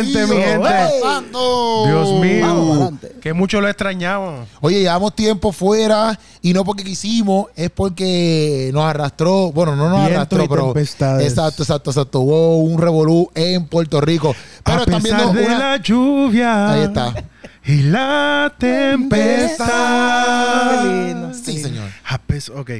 mi gente. Dios mío, que mucho lo extrañamos. Oye, llevamos tiempo fuera y no porque quisimos, es porque nos arrastró, bueno, no nos Viento arrastró, y pero tempestades. exacto, exacto, exacto. Hubo un revolú en Puerto Rico. Pero a pesar viendo de una la lluvia. Ahí está. Y la tempestad. Sí, señor. A pes- ok.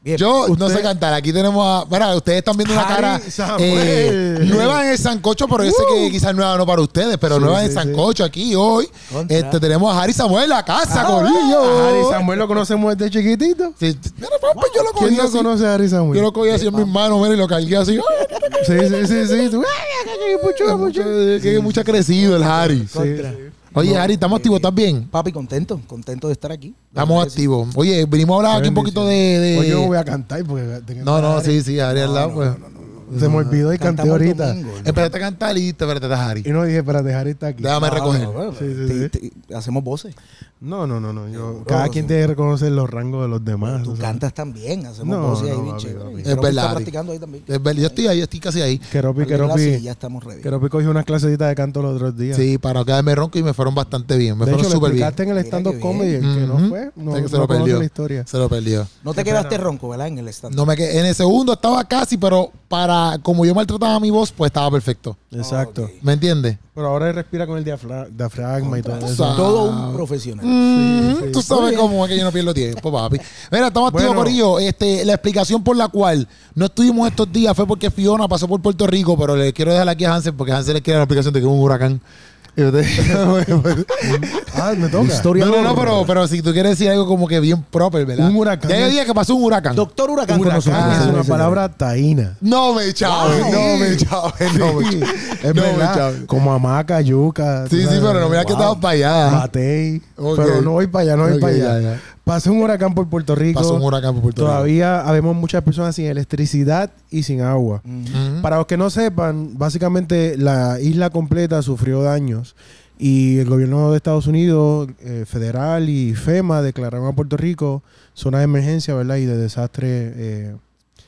Bien. Yo no sé cantar. Aquí tenemos a. Mira, ustedes están viendo una cara eh, nueva en el Sancocho, pero yo sé que quizás nueva no para ustedes, pero Sí, nueva en el Sancocho aquí hoy. Este, tenemos a Harry Samuel en la casa, A Corillo. Harry Samuel lo conocemos desde chiquitito. Mira, papá, yo lo ¿Quién cogí no así. conoce a Harry Samuel? Yo lo cogí así en mis manos, mira, y lo cargué así. Sí, sí, sí, sí. Mucho, mucho. Mucho, que mucho ha crecido el Harry. Contra. Oye, Harry, ¿estamos activos? ¿Estás bien? Papi, contento, contento de estar aquí. Estamos activos. Oye, venimos a hablar aquí un poquito de. de- yo no voy a cantar porque No, no, sí, sí, Harry al lado, pues. Se me olvidó y canté ahorita. domingo, ¿no? Empezaste a cantar y te espérate, Harry. Y no dije, para dejar esta aquí. Déjame Ah, recoger. bueno, Sí, sí, te- te- hacemos voces. No, no, no, no. Yo, cada quien sí. tiene que reconocer los rangos de los demás. Tú o sea. cantas también, hacemos No, voces ahí no, bien papi, chévere. Es verdad, está practicando ahí también. Es verdad, Yo estoy ahí, estoy casi ahí. Keropi, Keropi. y ya estamos ready. Keropi cogió unas clasecitas de canto los otros días. Sí, para quedarme ronco y me fueron bastante bien. Me de fueron súper bien. en el stand-up comedy. El que no fue, no, Es que se no lo perdió. la historia. Se lo perdió. No te quedaste pena. ronco, ¿verdad? En el stand. No me quedé- en el segundo estaba casi, pero para como yo maltrataba mi voz, pues estaba perfecto. Exacto. ¿Me entiendes? Pero ahora él respira con el diafra- diafragma y todo eso. Todo un profesional. Mm, sí. Tú sabes cómo es que yo no pierdo tiempo, papi. Mira, estamos activos, Bueno. Corillo. Este, la explicación por la cual no estuvimos estos días fue porque Fiona pasó por Puerto Rico, pero le quiero dejar aquí a Hansel porque Hansel le quiere la explicación de que es un huracán. Y usted- Ah, me toca. Historia- no, no, no, pero, pero si tú quieres decir algo como que bien proper, ¿verdad? Un huracán. Ya yo dije que pasó un huracán. Doctor Huracán, con Huracán nosotros. es una sí, palabra taína. No me chaves, Ay. no me chaves, no me chaves. Es No me verdad. chaves. Como hamaca, yuca. Sí, sí, pero no me digas que Wow. estamos para allá. Matei. Ok. Pero no voy para allá, no voy Ok, para allá. ya, ya. Pasó un huracán por Puerto Rico. Pasó un huracán por Puerto Rico. Todavía habemos muchas personas sin electricidad y sin agua. Para los que no sepan, básicamente la isla completa sufrió daños y el gobierno de Estados Unidos, eh, federal y FEMA declararon a Puerto Rico zona de emergencia, ¿verdad? Y de desastre. eh.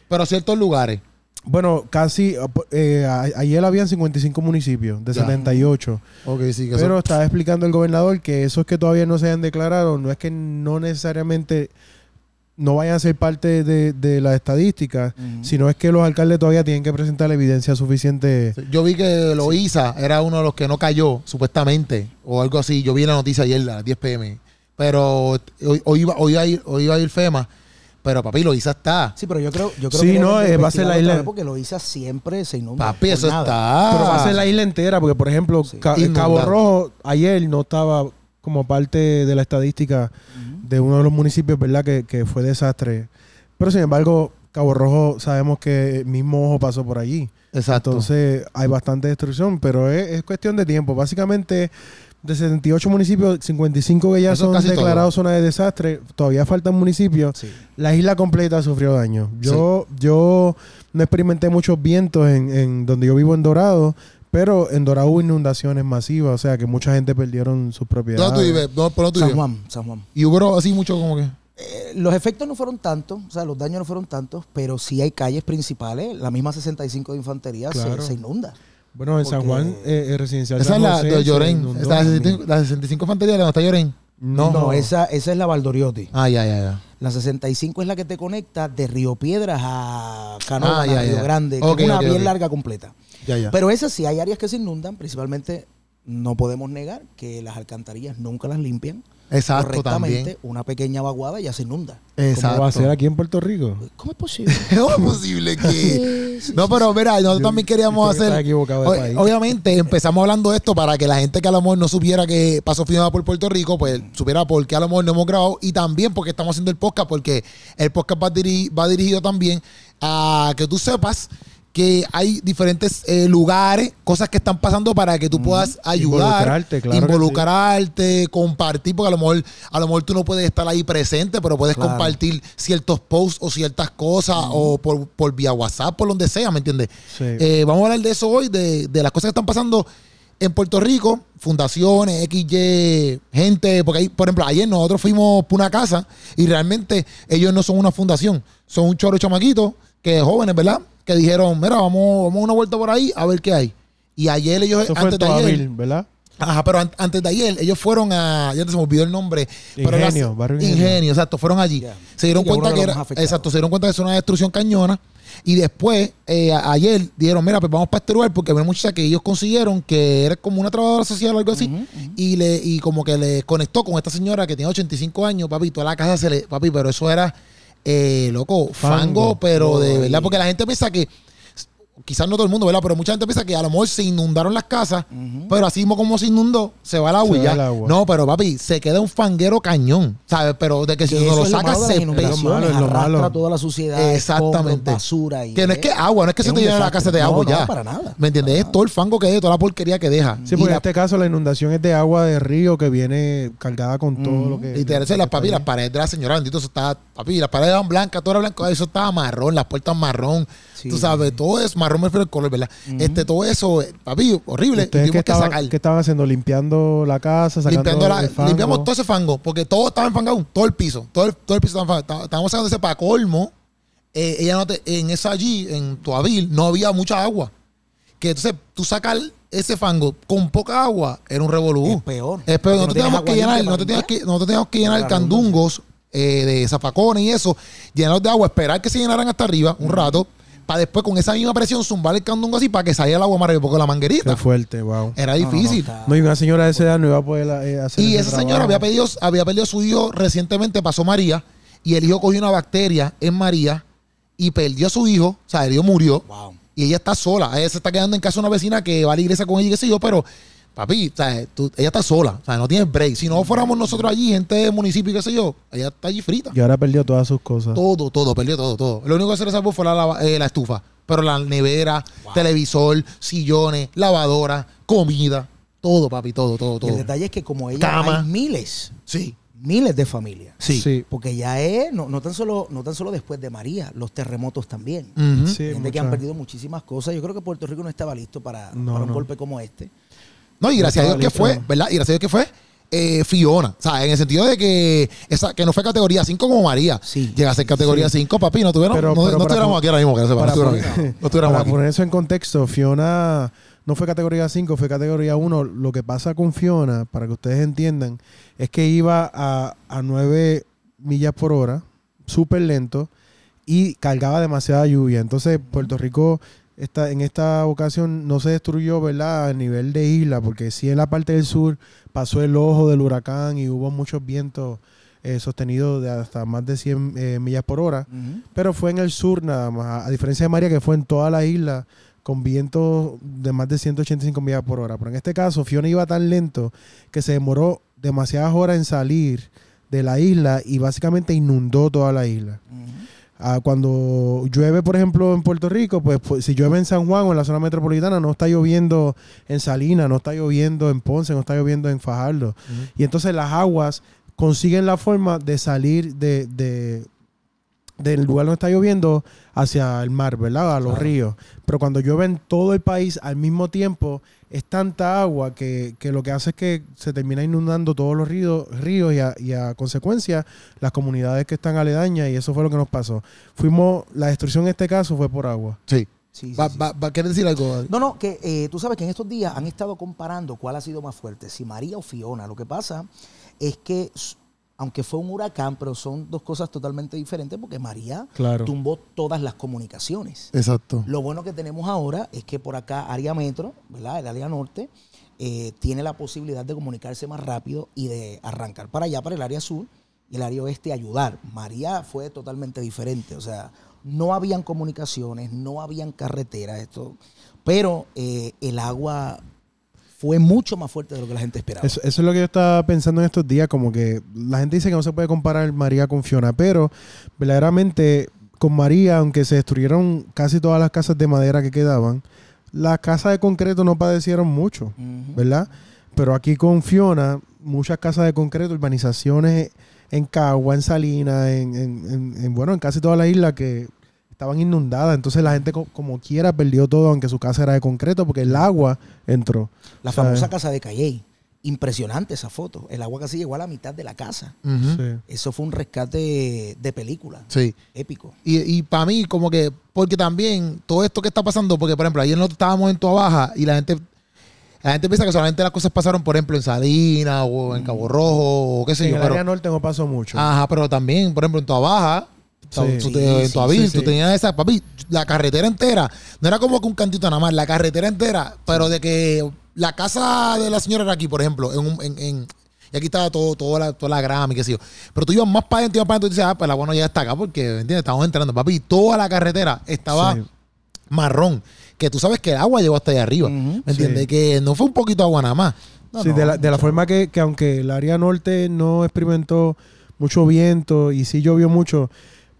Pero ciertos lugares. Bueno, casi, eh, a- ayer habían 55 municipios de Ya. 78. Ok, sí, que Pero estaba explicando el gobernador que esos que todavía no se hayan declarado, no es que no necesariamente no vayan a ser parte de, de la estadística, Ujú. sino es que los alcaldes todavía tienen que presentar la evidencia suficiente. Yo vi que Loíza era uno de los que no cayó, supuestamente, o algo así. Yo vi la noticia ayer a las 10 pm. Pero hoy, hoy iba, hoy, iba a ir, hoy iba a ir FEMA. Pero papi, Loíza está. Sí, pero yo creo, yo creo Sí, que no, eh, va a ser la isla- Porque lo hice siempre se inunda. Papi, eso nada. está. Pero va a ser la isla entera, porque por ejemplo, Sí. Ca- Inundado. Cabo Rojo ayer no estaba como parte de la estadística de uno de los municipios, ¿verdad? Que, que fue desastre. Pero sin embargo, Cabo Rojo sabemos que el mismo ojo pasó por allí. Exacto. Entonces hay bastante destrucción, pero es, es cuestión de tiempo. Básicamente, de 78 municipios, 55 que ya Eso es son declarados zona de desastre, todavía faltan municipios. Sí. La isla completa sufrió daño. Yo, yo no experimenté muchos vientos en, en donde yo vivo en Dorado, pero en Dorado hubo inundaciones masivas, o sea que mucha gente perdieron sus propiedades. ¿Dónde tú vives? ¿Dónde- ¿Por dónde tú San vives? Juan, San Juan. Y hubo así mucho como que. Eh, los efectos no fueron tantos, o sea, los daños no fueron tantos, pero sí hay calles principales. La misma 65 de infantería se- Claro. se, inunda. Bueno, en San Juan, eh, eh, residencial. Esa es la de Llorén. Esa la 65, la 65 infantería de donde está Llorén. No, No, esa, esa es la Valdoriotti. Ah, ya, ya, ya. La 65 es la que te conecta de Río Piedras a Canóvana, Ah, ya, Río ya. Grande, que es una bien larga completa. Ya, ya. Pero esas sí hay áreas que se inundan, principalmente no podemos negar que las alcantarillas nunca las limpian Exacto, correctamente. también. Una pequeña vaguada ya se inunda. Exacto. ¿Cómo va a ser aquí en Puerto Rico? ¿Cómo es posible? ¿Cómo es posible que.? No, pero mira, nosotros también queríamos hacer. equivocado o- país. obviamente, empezamos hablando de esto para que la gente que a lo mejor no supiera que pasó Fiona por Puerto Rico, pues supiera por qué a lo mejor no hemos grabado. Y también porque estamos haciendo el podcast, porque el podcast va, diri- va dirigido también a que tú sepas que hay diferentes eh, lugares, cosas que están pasando para que tú puedas ayudar, Involucrarte, claro sí. involucrarte, compartir, porque a lo mejor a lo mejor tú no puedes estar ahí presente, pero puedes Claro. compartir ciertos posts o ciertas cosas o por, por vía WhatsApp, por donde sea, ¿me entiendes? Sí. Eh, vamos a hablar de eso hoy, de, de las cosas que están pasando en Puerto Rico, fundaciones, XY, gente, porque ahí, por ejemplo, ayer nosotros fuimos por una casa y realmente ellos no son una fundación, son un chorro de chamaquitos que jóvenes, ¿verdad? Que dijeron, mira, vamos, vamos a una vuelta por ahí a ver qué hay. Y ayer ellos, Eso fue antes de ayer, ¿verdad? Ajá, pero an- antes de ayer, ellos fueron a. Ya se me olvidó el nombre. pero Ingenio, barrio Ingenio. Ingenio, exacto. Fueron allí. Se dieron Sí, cuenta que era. Exacto, se dieron cuenta que es una destrucción cañona. Y después, eh, ayer, dijeron: Mira, pues vamos para este lugar porque había muchacha que ellos consiguieron que era como una trabajadora social o algo así. Y le y como que le conectó con esta señora que tiene 85 años, papi. Toda la casa se le. Papi, pero eso era. Eh, loco, fango, Fango. pero de verdad, porque la gente piensa que. Quizás no todo el mundo, ¿verdad? Pero mucha gente piensa que a lo mejor se inundaron las casas, pero así mismo como se inundó, se va el agua Se y va ya. el agua. No, pero papi, se queda un fanguero cañón, ¿sabes? Pero de que si Que eso lo es lo saca, malo de las se es arrastra toda la suciedad, Exactamente. basura y Que no es que agua, no es que se te llena la casa de No, agua no, ya. para nada. ¿Me entiendes? Es todo el fango que hay, toda la porquería que deja. Sí, Y porque en la- este caso la inundación es de agua de río que viene cargada con todo lo que. Y te las está papi, las paredes de la señora, bendito, eso estaba, papi, las paredes eran blancas, todo era blanco, eso estaba marrón, las puertas marrón, Sí. tú sabes, todo es marrón me refiero al color, ¿verdad? Este, todo eso, papi, horrible, y ¿Ustedes tuvimos qué que estaban, sacar. qué estaban haciendo? ¿Limpiando la casa? Sacando Limpiando la- el fango? limpiamos todo ese fango, porque todo estaba enfangado, todo el piso, todo el, todo el piso estaba enfangado. Estábamos sacando ese para colmo. eh, ella no te- en esa allí, en Tuavil, no había mucha agua. Que entonces tú sacas ese fango con poca agua, era un revolú. Es peor. Es peor, no, no te teníamos que llenar, no te teníamos que, no te teníamos que llenar candungos eh, de zafacones y eso, llenarlos de agua, esperar que se llenaran hasta arriba un rato, para después con esa misma presión zumbar el candungo así para que saliera el agua rápido, porque la manguerita Qué fuerte, wow. era No, no, no, difícil. No, y una señora de esa edad no iba a poder eh, hacer Y ese esa señora había perdido, había perdido a su hijo recientemente, pasó María, y el hijo cogió una bacteria en María y perdió a su hijo, o sea, el hijo murió, Wow. y ella está sola. Ella se está quedando en casa de una vecina que va a la iglesia con ella y qué sé yo, pero, papi, o sea, tú- ella está sola, o sea, no tiene break. Si no fuéramos nosotros allí, gente del municipio y qué sé yo, ella está allí frita. Y ahora perdió todas sus cosas. Todo, todo, perdió todo, todo. Lo único que se le salvó fue la, eh, la estufa. Pero la nevera, televisor, sillones, lavadora, comida, todo, papi, todo, todo, Y el todo. detalle es que como ella Cama. hay miles, Sí, miles de familias. sí. Sí. Porque ya es, no, no tan solo, no tan solo después de María, los terremotos también. Ujú. Sí, Gente que han perdido muchísimas cosas. Yo creo que Puerto Rico no estaba listo para, No, para un no. golpe como este. No, y gracias a Dios que fue. ¿verdad? Y gracias a Dios que fue eh, Fiona. O sea, en el sentido de que esa, que no fue categoría 5 como María. Sí. Llega a ser categoría 5, papi. No, tuviéramos, Pero- no, pero no para estuviéramos aquí ahora mismo, que no sepa, no para aquí. No Para aquí. poner eso en contexto, Fiona no fue categoría 5, fue categoría 1. Lo que pasa con Fiona, para que ustedes entiendan, es que iba a, a 9 millas por hora, súper lento, y cargaba demasiada lluvia. Entonces, Puerto Rico esta, en esta ocasión no se destruyó, ¿verdad?, a nivel de isla, porque sí en la parte del sur pasó el ojo del huracán y hubo muchos vientos eh, sostenidos de hasta más de 100 eh, millas por hora. Pero fue en el sur nada más, a- a diferencia de María que fue en toda la isla con vientos de más de 185 millas por hora. Pero en este caso Fiona iba tan lento que se demoró demasiadas horas en salir de la isla y básicamente inundó toda la isla. Ah, cuando llueve, por ejemplo, en Puerto Rico, pues, pues, si llueve en San Juan o en la zona metropolitana, no está lloviendo en Salinas, no está lloviendo en Ponce, no está lloviendo en Fajardo. Y entonces las aguas consiguen la forma de salir de, de- del lugar donde está lloviendo hacia el mar, ¿verdad? A los Claro. ríos. Pero cuando llueve en todo el país al mismo tiempo, es tanta agua que, que lo que hace es que se termina inundando todos los ríos, ríos y, a, y a consecuencia las comunidades que están aledañas y eso fue lo que nos pasó. Fuimos, la destrucción en este caso fue por agua. Sí. Sí, sí, Va, sí. va, va- ¿Quieres decir algo? No, no, que eh, tú sabes que en estos días han estado comparando cuál ha sido más fuerte, si María o Fiona. Lo que pasa es que, aunque fue un huracán, pero son dos cosas totalmente diferentes porque María Claro. tumbó todas las comunicaciones. Exacto. Lo bueno que tenemos ahora es que por acá, área metro, ¿verdad? El área norte, eh, tiene la posibilidad de comunicarse más rápido y de arrancar para allá, para el área sur y el área oeste, ayudar. María fue totalmente diferente, o sea, no habían comunicaciones, no habían carreteras, esto, pero eh, el agua fue mucho más fuerte de lo que la gente esperaba. Eso, eso es lo que yo estaba pensando en estos días, como que la gente dice que no se puede comparar María con Fiona, pero verdaderamente con María, aunque se destruyeron casi todas las casas de madera que quedaban, las casas de concreto no padecieron mucho. ¿verdad? Pero aquí con Fiona, muchas casas de concreto, urbanizaciones en Cagua, en Salinas, en, en- en- en, bueno, en casi toda la isla que estaban inundadas. Entonces la gente co- como quiera perdió todo, aunque su casa era de concreto, porque el agua entró. La ¿sabes? famosa casa de Calley, impresionante esa foto. El agua casi llegó a la mitad de la casa. Sí. Eso fue un rescate de película. Sí. Épico. Y, y para mí, como que, porque también todo esto que está pasando, porque por ejemplo, ayer nosotros estábamos en Toa Baja y la gente, la gente piensa que solamente las cosas pasaron, por ejemplo, en Salinas o en Cabo Rojo o qué sé En yo. el Pero, área norte no pasó mucho. ajá, pero también, por ejemplo, en Toa Baja, Sí. tú te- sí, tú tenías esa, papi, la carretera entera, no era como que un cantito nada más, la carretera entera, pero de que la casa de la señora era aquí, por ejemplo, en un, en, en- y aquí estaba todo, toda la, toda la grama y qué sé yo. Pero tú ibas más para adentro, ibas para adentro y dices, ah, pues la agua no llega hasta acá porque, ¿me entiendes? Estamos entrando, papi. Toda la carretera estaba marrón. Que tú sabes que el agua llegó hasta allá arriba. Ujú. ¿Me entiendes? Que no fue un poquito agua nada más. No, Sí, no, de la, de la forma que, que aunque el área norte no experimentó mucho viento y sí llovió mucho,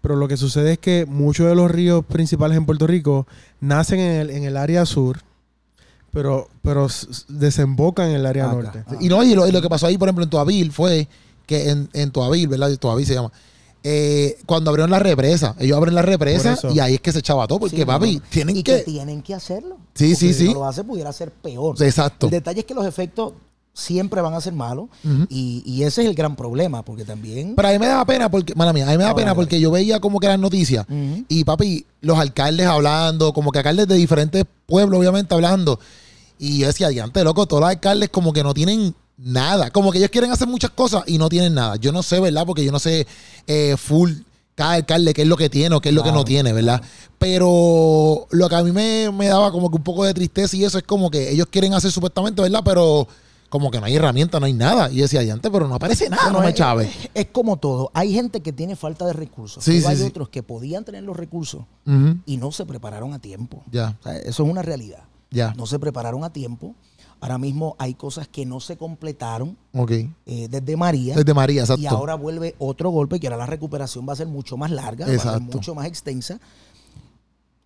pero lo que sucede es que muchos de los ríos principales en Puerto Rico nacen en el, en el área sur, pero, pero desembocan en el área Acá. norte. Ah. Y no, y lo, y lo que pasó ahí, por ejemplo, en Toavil fue que en, en Toavil, ¿verdad? Toavil se llama. eh, cuando abrieron la represa, ellos abren la represa y ahí es que se echaba todo, porque Sí, papi, no, tienen y que. que tienen que hacerlo. Sí, Porque sí, si sí. no lo hace, pudiera ser peor. Exacto. El detalle es que los efectos siempre van a ser malos y, y ese es el gran problema, porque también... Pero a mí me daba pena porque, mala mía, a mí me da No, pena porque yo veía como que las noticias y papi, los alcaldes hablando, como que alcaldes de diferentes pueblos, obviamente, hablando. Y yo decía, diante, loco, todos los alcaldes como que no tienen nada. Como que ellos quieren hacer muchas cosas y no tienen nada. Yo no sé, ¿verdad? Porque yo no sé eh, full cada alcalde qué es lo que tiene o qué es lo que no tiene, ¿verdad? Pero lo que a mí me, me daba como que un poco de tristeza y eso es como que ellos quieren hacer supuestamente, ¿verdad? Pero como que no hay herramienta, no hay nada. Y decía, diante, pero no aparece nada, Bueno, no me es- chave. Es como todo. Hay gente que tiene falta de recursos. Sí, hay sí. otros que podían tener los recursos y no se prepararon a tiempo. Ya, O sea, eso es una realidad. ya. No se prepararon a tiempo. Ahora mismo hay cosas que no se completaron Ok. eh, desde María. Desde María, exacto. Y ahora vuelve otro golpe que ahora la recuperación va a ser mucho más larga, va a ser mucho más extensa.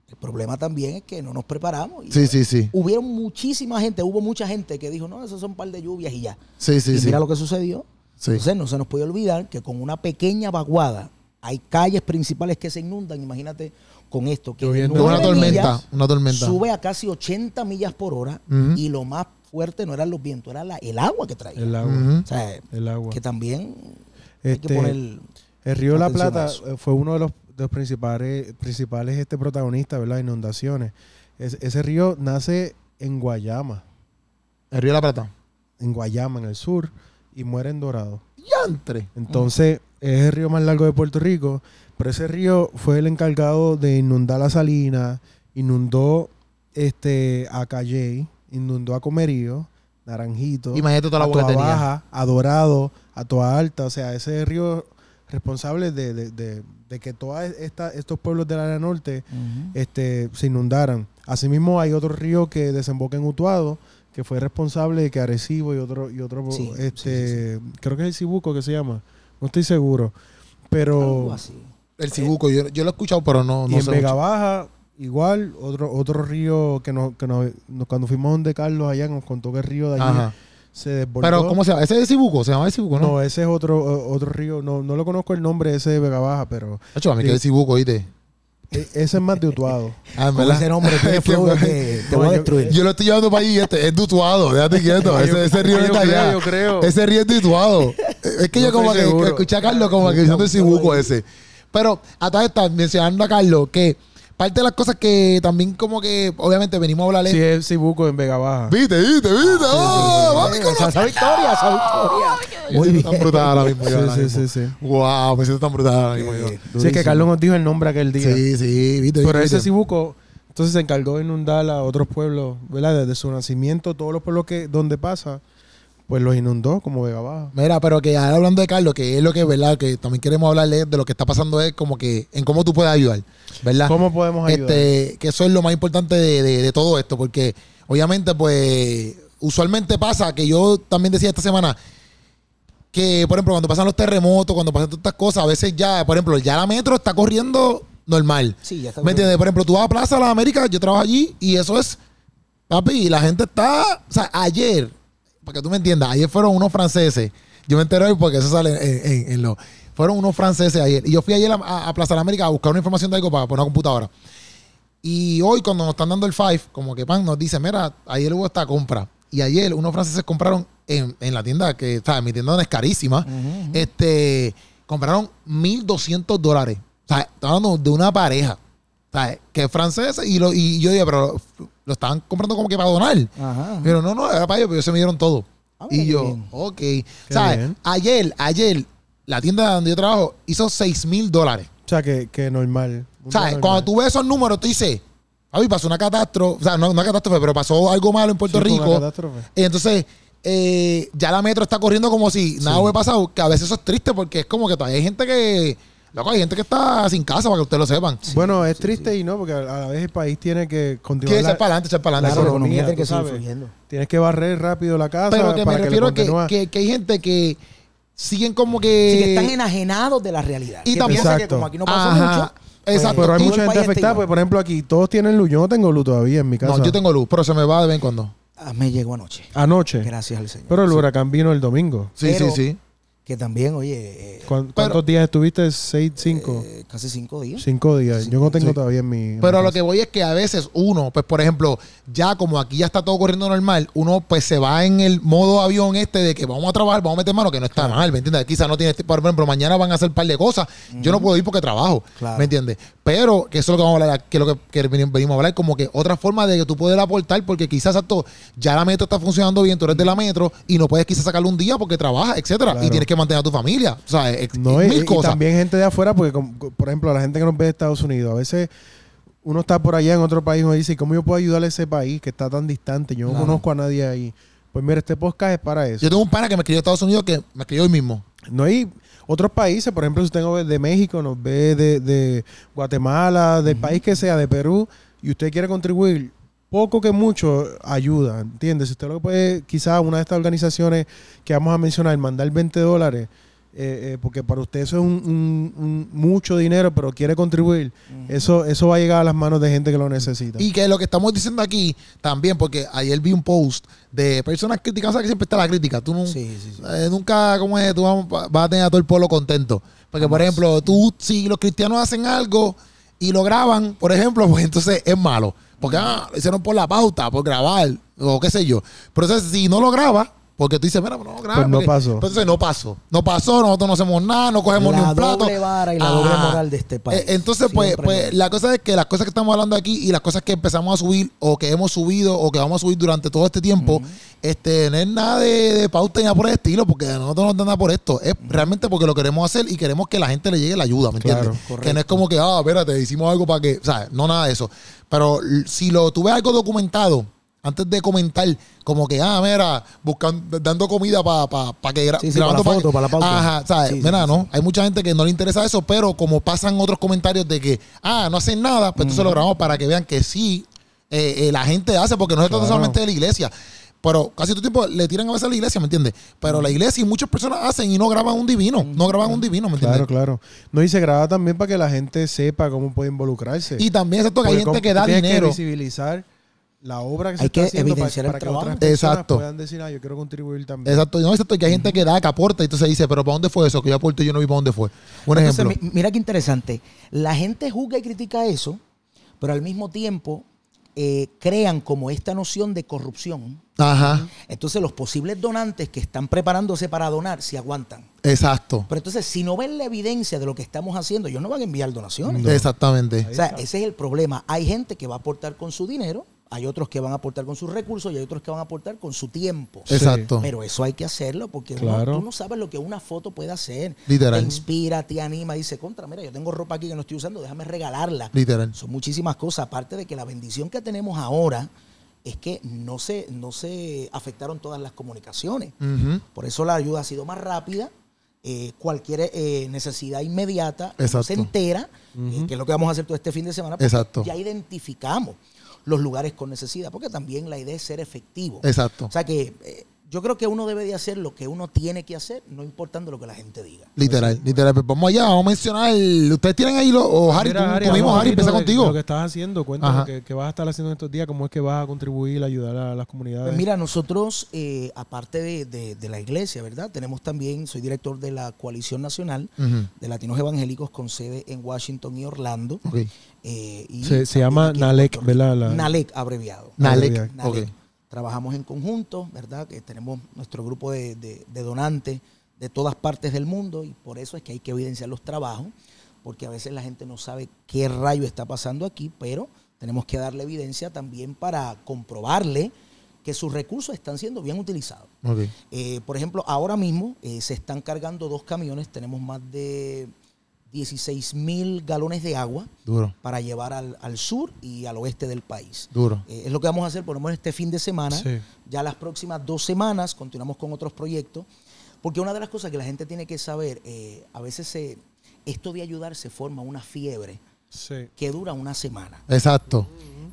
El problema también es que no nos preparamos. y Sí, sí, sí. Hubieron muchísima gente, hubo mucha gente que dijo, no, esos son un par de lluvias y ya. Sí, sí, y sí. mira lo que sucedió. Sí. Entonces no se nos puede olvidar que con una pequeña vaguada hay calles principales que se inundan. Imagínate con esto, que. Una tormenta, millas una tormenta. sube a casi 80 millas por hora y lo más fuerte no eran los vientos, era la- el agua que traía. El agua. O sea, El agua. que también hay que Este, poner... El río La Plata eso. fue uno de los, los principales, principales este, protagonistas, ¿verdad? Inundaciones. Es- ese río nace en Guayama, El Río de la Plata. en Guayama, en el sur, y muere en Dorado. Yantre. Entonces, es el río más largo de Puerto Rico, pero ese río fue el encargado de inundar la Salina, inundó este, a Calley, inundó a Comerío, Naranjito, Imagínate toda la a Toa. Baja, a Dorado, a Toa Alta. O sea, ese río responsable de, de- de- de que todos estos pueblos del área norte este, se inundaran. Asimismo, hay otro río que desemboca en Utuado, que fue responsable de que Arecibo y otro, y otro Sí, este, creo que es el Cibuco que se llama, no estoy seguro. Algo Pero así. El Cibuco, yo, yo lo he escuchado, pero no, y no en sé. Vega mucho. Baja, igual, otro, otro río que, nos, que nos, nos- cuando fuimos donde Carlos allá nos contó que el río de allí Ajá. Se desbordó. Pero, ¿cómo se llama? Ese es el Cibuco, se llama el Cibuco, ¿no? No, ese es otro, otro río, no, no lo conozco el nombre ese de Vega Baja, pero Hacho, a mí Sí. que el Cibuco, ¿oíste? e- ese es más de Utuado. Ah, Con ese nombre tiene Es que, flow de que te voy a yo- destruir. Yo lo estoy llevando para allí, este, es dutuado, déjate quieto. Ese, ese río está allá. yo creo. Ese río es dutuado. Es que No yo como que seguro. escuché a Carlos como que diciendo el Cibuco ese. Pero a todas estas, mencionando a Carlos, que parte de las cosas que también como que, obviamente, venimos a hablarle. Sí, es Cibuco en Vega Baja. Viste, viste, viste. ¡Oh, Eh, esa, esa victoria, esa victoria. Muy bien. tan brutal ahora mismo. yo Sí, sí, sí, sí. Wow, me siento tan brutal ahora mismo. yo. Sí, es que. Carlos nos dijo el nombre aquel día. Sí, sí, viste. Pero viste. ese Cibuco, entonces se encargó de inundar a otros pueblos, ¿verdad? Desde su nacimiento, todos los pueblos que donde pasa, pues los inundó como Vega Baja. Mira, pero que ahora hablando de Carlos, que es lo que, ¿verdad? Que también queremos hablarle de lo que está pasando es como que en cómo tú puedes ayudar, ¿verdad? ¿Cómo podemos ayudar? Este, que eso es lo más importante de, de- de todo esto, porque obviamente, pues, usualmente pasa que yo también decía esta semana que, por ejemplo, cuando pasan los terremotos, cuando pasan todas estas cosas, a veces ya, por ejemplo, ya la metro está corriendo normal. Sí, ya está. ¿Me entiendes? Por ejemplo, tú vas a Plaza de las Américas, yo trabajo allí y eso es, papi, y la gente está, o sea, ayer, para que tú me entiendas, ayer fueron unos franceses, yo me enteré hoy porque eso sale en, en- en lo, fueron unos franceses ayer, y yo fui ayer a, a- a Plaza de las Américas a buscar una información de algo para poner una computadora. Y hoy cuando nos están dando el five, como que pan nos dice, mira, ayer hubo esta compra. Y ayer unos franceses compraron en, en la tienda, que, o sea, mi tienda no es carísima, este, compraron 1.200 dólares. O sea, estamos hablando de una pareja, o sea, que es francesa, y, lo, y yo dije, pero lo estaban comprando como que para donar. Ajá. Pero no, no, era para ellos, pero ellos se me dieron todo. Ah, y yo, bien. ok. ¿Sabes? bien. Ayer, ayer, la tienda donde yo trabajo hizo 6 mil dólares. O sea, que, que normal. ¿Sabes? normal. Cuando tú ves esos números, tú dices, Papi, pasó una catástrofe, o sea, no una catástrofe, pero pasó algo malo en Puerto Sí, fue una Rico. catástrofe. Y entonces, eh, ya la metro está corriendo como si nada hubiera pasado, que a veces eso es triste porque es como que todavía hay gente que, loco, hay gente que está sin casa para que ustedes lo sepan. bueno, es triste y no, porque a la vez el país tiene que continuar. Quiere la- echar para adelante, echar para adelante. la Eso- economía economía, tiene que seguir fluyendo. Tienes que barrer rápido la casa pero que me para que refiero a que, que, que hay gente que siguen como que... Sí, que están enajenados de la realidad. y que también- que como aquí no pasó Ajá, mucho. Pues, exacto. Pero hay mucha gente afectada, porque por ejemplo aquí todos tienen luz. Yo no tengo luz todavía en mi casa. No, yo tengo luz, pero se me va de vez en cuando. Ah, me llegó anoche. Anoche. Gracias al Señor. Pero el Sí. huracán vino el domingo. Sí, Pero- sí, sí. Que también, oye, eh, ¿Cuán- ¿Cuántos días estuviste? ¿Seis, cinco? eh, casi cinco días. cinco días. Yo no tengo Sí. todavía en mi. en Pero mi lo que voy es que a veces uno, pues por ejemplo, ya como aquí ya está todo corriendo normal, uno pues se va en el modo avión este de que vamos a trabajar, vamos a meter mano, que no está mal, ¿me entiendes? Quizás no tiene, por ejemplo, mañana van a hacer un par de cosas. Yo no puedo ir porque trabajo, Claro. ¿me entiendes? Pero que eso es lo que vamos a hablar, que es lo que, que venimos a hablar, como que otra forma de que tú puedes aportar, porque quizás ya la metro está funcionando bien, tú eres de la metro y no puedes quizás sacarle un día porque trabajas, etcétera, y tienes que mantener a tu familia, o sea, No, y, mil y cosas. también gente de afuera, porque como- por ejemplo, la gente que nos ve de Estados Unidos, a veces uno está por allá en otro país y uno dice, ¿cómo yo puedo ayudar a ese país que está tan distante? Yo no Claro. conozco a nadie ahí. Pues mira, este podcast es para eso. Yo tengo un pana que me escribió de Estados Unidos que me escribió hoy mismo. No hay otros países, por ejemplo, si ve de México, nos ve de, de Guatemala, del país que sea, de Perú, y usted quiere contribuir, poco que mucho ayuda, ¿entiendes? Si usted lo que puede, quizás una de estas organizaciones que vamos a mencionar, mandar 20 dólares, eh, eh, porque para usted eso es un, un- un mucho dinero, pero quiere contribuir, eso, eso va a llegar a las manos de gente que lo necesita. Y que lo que estamos diciendo aquí también, porque ayer vi un post de personas criticando, sabes que siempre está la crítica. Tú no- Sí, sí, sí. eh, nunca, como es, tú vas, vas a tener a todo el pueblo contento. Porque, por ejemplo, tú, si los cristianos hacen algo y lo graban, por ejemplo, pues entonces es malo. Porque ah, hicieron por la pauta, por grabar, o qué sé yo. Pero entonces, si no lo grabas, porque tú dices, mira, pero no graba. Pues no porque- pasó. Entonces no pasó. No pasó, nosotros no hacemos nada, no cogemos La ni un plato. doble vara y la doble moral de este país. Eh, Entonces, pues, Siempre pues la cosa es que las cosas que estamos hablando aquí y las cosas que empezamos a subir o que hemos subido o que vamos a subir durante todo este tiempo, este, no es nada de, de pauta ni nada por el estilo, porque a nosotros no nos nada por esto. Es realmente porque lo queremos hacer y queremos que la gente le llegue la ayuda, ¿me Claro, entiendes? correcto. Que no es como que, ah, espérate, hicimos algo para que, o sea, no nada de eso. Pero si lo tuve algo documentado, antes de comentar, como que, ah, mira, buscando, dando comida para pa, pa que gra- Sí, sí, grabando para la foto, para la pauta. Ajá, ¿sabes? Sí, mira, ¿no? Hay mucha gente que no le interesa eso, pero como pasan otros comentarios de que, ah, no hacen nada, pues entonces lo grabamos para que vean que sí, eh, eh, la gente hace, porque no se trata Claro. solamente de la iglesia. Pero casi todo el tiempo le tiran a veces a la iglesia, ¿me entiendes? Pero la iglesia y muchas personas hacen y no graban un divino, no graban un divino, ¿me entiendes? Claro, claro. No, y se graba también para que la gente sepa cómo puede involucrarse. Y también es cierto que hay gente que da dinero. que visibilizar la obra que se Hay está que haciendo para, evidenciar el para que trabajo. otras personas Exacto. puedan decir, ah, yo quiero contribuir también. Exacto, no, exacto, que hay gente que da, que aporta, y entonces dice, pero ¿para dónde fue eso? Que yo aporto y yo no vi para dónde fue. Un Entonces, ejemplo. mi- mira qué interesante. La gente juzga y critica eso, pero al mismo tiempo eh, crean como esta noción de corrupción. Ajá, Entonces los posibles donantes que están preparándose para donar se aguantan. exacto. Pero entonces si no ven la evidencia de lo que estamos haciendo, ellos no van a enviar donaciones. Exactamente. O sea, ese es el problema. Hay gente que va a aportar con su dinero, hay otros que van a aportar con sus recursos y hay otros que van a aportar con su tiempo. Exacto. Pero eso hay que hacerlo porque uno- tú no sabes lo que una foto puede hacer. Literal. Te inspira, te anima, dice, contra, mira, yo tengo ropa aquí que no estoy usando, déjame regalarla. Literal. Son muchísimas cosas. Aparte de que la bendición que tenemos ahora es que no se, no se afectaron todas las comunicaciones. Por eso la ayuda ha sido más rápida. eh, cualquier eh, necesidad inmediata no se entera, eh, que es lo que vamos a hacer todo este fin de semana. porque Exacto. Ya identificamos los lugares con necesidad, porque también la idea es ser efectivo. Exacto. O sea que eh, yo creo que uno debe de hacer lo que uno tiene que hacer, no importando lo que la gente diga. Literal, literal. Pues vamos allá, vamos a mencionar. Ustedes tienen ahí, lo, o Harry, Mira, Harry, un Harry, empieza contigo. Lo que estás haciendo, cuéntanos qué vas a estar haciendo en estos días, cómo es que vas a contribuir, ayudar a las comunidades. Pues mira, nosotros, eh, aparte de, de- de la iglesia, ¿verdad? Tenemos también, soy director de la Coalición Nacional de Latinos Evangélicos con sede en Washington y Orlando. Ok. eh, y se, llama NALEC. ¿verdad? La- NALEC abreviado. Ok. NALEC. Trabajamos en conjunto, ¿verdad? Que tenemos nuestro grupo de, de- de donantes de todas partes del mundo y por eso es que hay que evidenciar los trabajos, porque a veces la gente no sabe qué rayo está pasando aquí, pero tenemos que darle evidencia también para comprobarle que sus recursos están siendo bien utilizados. Eh, por ejemplo, ahora mismo eh, se están cargando dos camiones, tenemos más de 16 mil galones de agua Duro, para llevar al, al sur y al oeste del país. duro. Eh, es lo que vamos a hacer por lo menos este fin de semana. Sí. Ya las próximas dos semanas continuamos con otros proyectos. Porque una de las cosas que la gente tiene que saber, eh, a veces se- esto de ayudar se forma una fiebre Sí. que dura una semana. Exacto.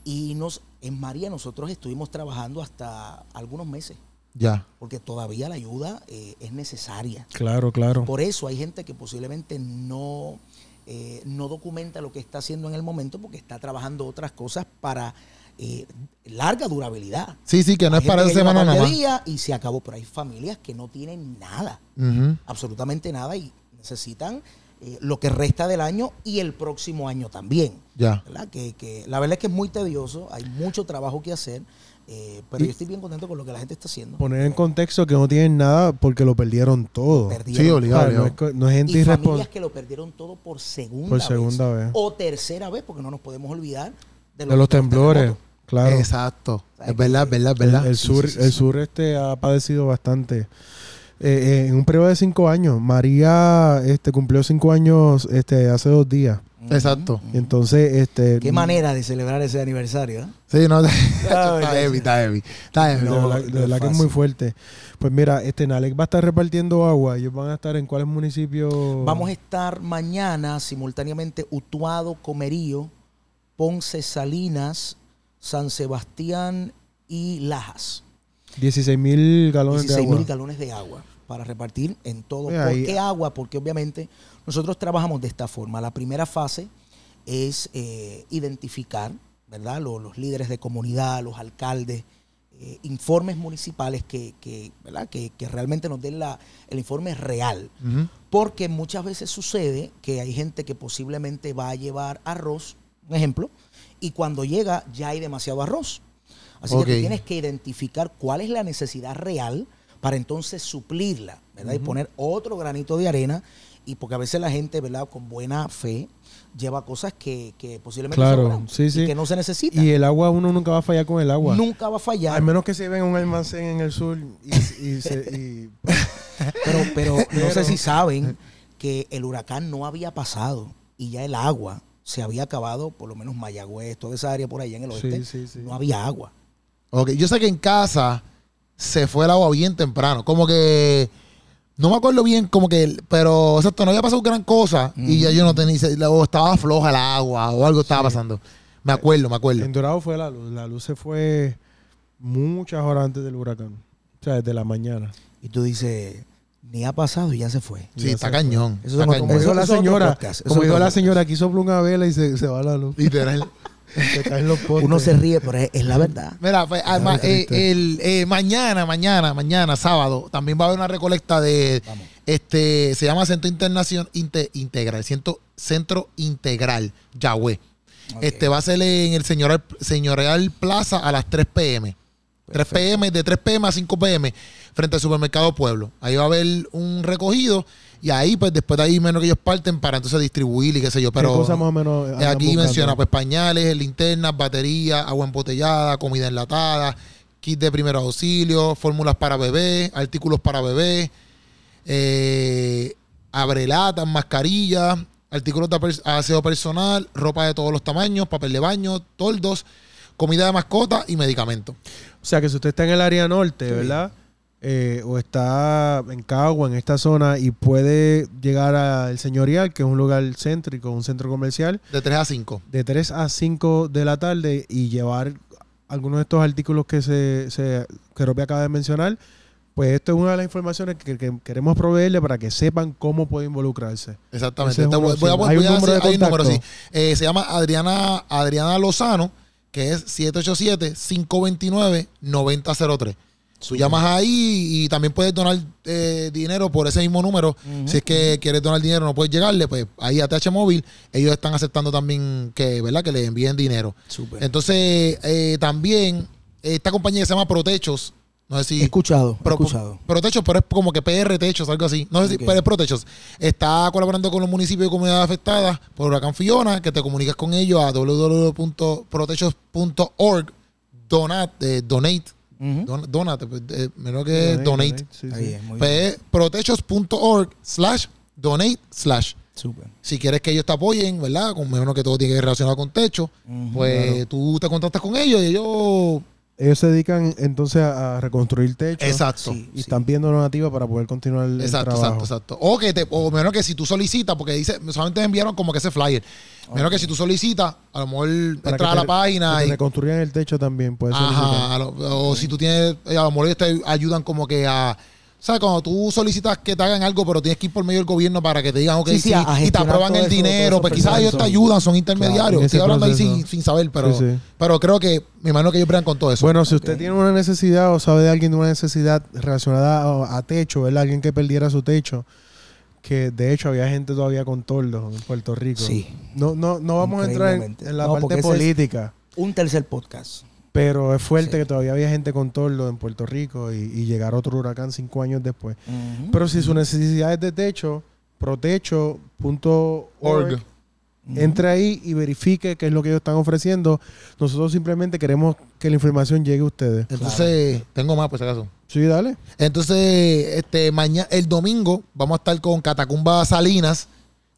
Y nos, en María nosotros estuvimos trabajando hasta algunos meses, Ya. porque todavía la ayuda eh, es necesaria. Claro, claro. Por eso hay gente que posiblemente no, eh, no documenta lo que está haciendo en el momento porque está trabajando otras cosas para eh, larga durabilidad. Sí, sí, que no Hay es para esa semana nada más. días y se acabó, pero hay familias que no tienen nada, absolutamente nada y necesitan eh, lo que resta del año y el próximo año también. Ya. ¿verdad? Que, que la verdad es que es muy tedioso, hay mucho trabajo que hacer, eh, pero Y- yo estoy bien contento con lo que la gente está haciendo. Poner en contexto que no tienen nada porque lo perdieron todo. Perdieron Sí, obligado. O no, es, no es gente y familias que lo perdieron todo por segunda, Por segunda vez. O tercera vez, porque no nos podemos olvidar de De los temblores, terremotos. claro. Exacto. sea, Es verdad, es verdad, El, verdad. el Sí, sur, sí, sí, el sí. sur este ha padecido bastante. Eh, eh, en un periodo de cinco años, María este, cumplió cinco años este, hace dos días. Exacto. Entonces, este, Qué manera de celebrar ese aniversario, ¿eh? Sí, no, está heavy, está heavy. Está heavy. No, verdad que es muy fuerte. Pues mira, este Nalec va a estar repartiendo agua. Ellos van a estar en cuáles municipios. Vamos a estar mañana simultáneamente Utuado, Comerío, Ponce, Salinas, San Sebastián y Lajas. 16 mil galones 16 de agua. mil galones de agua para repartir en todo. Mira, ¿Por ahí- qué agua? Porque obviamente nosotros trabajamos de esta forma. La primera fase es eh, identificar, ¿verdad? Lo- Los, líderes de comunidad, los alcaldes, eh, informes municipales que, que, ¿verdad? que, que realmente nos den la, el informe real. Porque muchas veces sucede que hay gente que posiblemente va a llevar arroz, un ejemplo, y cuando llega ya hay demasiado arroz. Así que tú tienes que identificar cuál es la necesidad real para entonces suplirla, ¿verdad? Y poner otro granito de arena. Y porque a veces la gente, ¿verdad? Con buena fe lleva cosas que, que posiblemente Claro, sí, y sí. que no se necesitan. Y el agua, uno nunca va a fallar con el agua. Nunca va a fallar. Al menos que se ven un almacén en el sur y, y se- y- Pero, pero no Pero- sé si saben que el huracán no había pasado y ya el agua se había acabado, por lo menos Mayagüez, toda esa área por allá en el Sí, oeste, sí, sí. no había agua. Ok, yo sé que en casa se fue el agua bien temprano. Como que. No me acuerdo bien, como que. Pero, exacto, no había pasado gran cosa. Y ya yo no tenía. O estaba floja el agua o algo estaba pasando. Me acuerdo, me acuerdo. en Dorado fue la luz. La luz se fue muchas horas antes del huracán. O sea, desde la mañana. Y tú dices, ni ha pasado y ya se fue. Sí, Ya está se fue. cañón. Eso está es como- Como dijo Eso- la señora, podcast, como dijo la señora, aquí sopla una vela y se, se va la luz. Literal. Se caen los postes. Uno se ríe, pero es, es la verdad. Mira, pues, además, eh, el, eh, mañana, mañana, mañana, sábado, también va a haber una recolecta de, Vamos. este, se llama Centro Internacional Integral, Centro, Centro Integral, Yahweh. Este va a ser en el Señorial, Señorial Plaza a las 3 pm. 3 pm, de 3 pm a 5 pm, frente al supermercado Pueblo. Ahí va a haber un recogido y ahí, pues después de ahí, menos que ellos parten para entonces distribuir y qué sé yo. Pero ¿Qué cosa más o menos eh, aquí buscando? menciona pues pañales, linternas, baterías, agua embotellada, comida enlatada, kit de primeros auxilios, fórmulas para bebés, artículos para bebés, eh, abrelatas, mascarillas, artículos de aseo personal, ropa de todos los tamaños, papel de baño, toldos, comida de mascota y medicamentos. O sea, que si usted está en el área norte, ¿verdad? Eh, o está en Cagua, en esta zona, y puede llegar al Señorial, que es un lugar céntrico, un centro comercial, De 3 a 5. de 3 a 5 de la tarde y llevar algunos de estos artículos que se, se que Robbie acaba de mencionar, pues esto es una de las informaciones que, que queremos proveerle para que sepan cómo puede involucrarse. Exactamente. Es voy, voy a, opción. Hay voy un a número hacer- de hay un número, sí. Eh, se llama Adriana, Adriana Lozano, que es 787-529-9003. Tú llamas ahí y también puedes donar eh, dinero por ese mismo número. Si es que quieres donar dinero, no puedes llegarle, pues ahí a TH Móvil, ellos están aceptando también que, ¿verdad? que le envíen dinero. Entonces, eh, también esta compañía que se llama Protechos, no sé si... He escuchado, he Pro- escuchado. Protechos, pero es como que PR Techos, algo así. No sé si, pero es Protechos. Está colaborando con los municipios y comunidades afectadas por huracán Fiona, que te comunicas con ellos a www.protechos.org, donate, eh, donate, Don- donate, pues, eh, menos que donate. sí, Ahí sí. es, muy Pues protechos.org slash donate slash. Si quieres que ellos te apoyen, ¿verdad? Con menos que todo tiene que ver relacionado con techo, pues tú te contactas con ellos y ellos... Ellos se dedican entonces a, a reconstruir techo. Exacto. Sí, Y sí. están pidiendo donativa para poder continuar el Exacto, trabajo. exacto, exacto. O que te, o menos que si tú solicitas, porque dice, solamente me enviaron como que ese flyer. Menos que si tú solicitas, a lo mejor Para entras que a la página que te y. reconstruyan el techo también, puede solicitar. Ajá, lo- o si tú tienes, a lo mejor ellos te ayudan como que a. ¿Sabes? Cuando tú solicitas que te hagan algo, pero tienes que ir por medio del gobierno para que te digan, ok, Sí, y te aprueban el eso, dinero, pues quizás ellos te ayudan, son intermediarios. Estoy hablando ahí proceso. sin, sin saber, pero, Sí, sí. pero creo que me imagino que ellos bregan con todo eso. Bueno, si usted tiene una necesidad o sabe de alguien de una necesidad relacionada a, a techo, ¿verdad? Alguien que perdiera su techo, que de hecho había gente todavía con toldos en Puerto Rico. Sí. No, no, no vamos a entrar en, la No, parte es- política, Un tercer podcast. Pero es fuerte Sí. que todavía había gente con toldos en Puerto Rico y, y llegar otro huracán cinco años después. Pero si su necesidad es de techo, protecho.org, entre ahí y verifique qué es lo que ellos están ofreciendo. Nosotros simplemente queremos que la información llegue a ustedes. Entonces, tengo más, por si acaso. Sí, dale. Entonces, este mañana, el domingo, vamos a estar con Catacumba Salinas.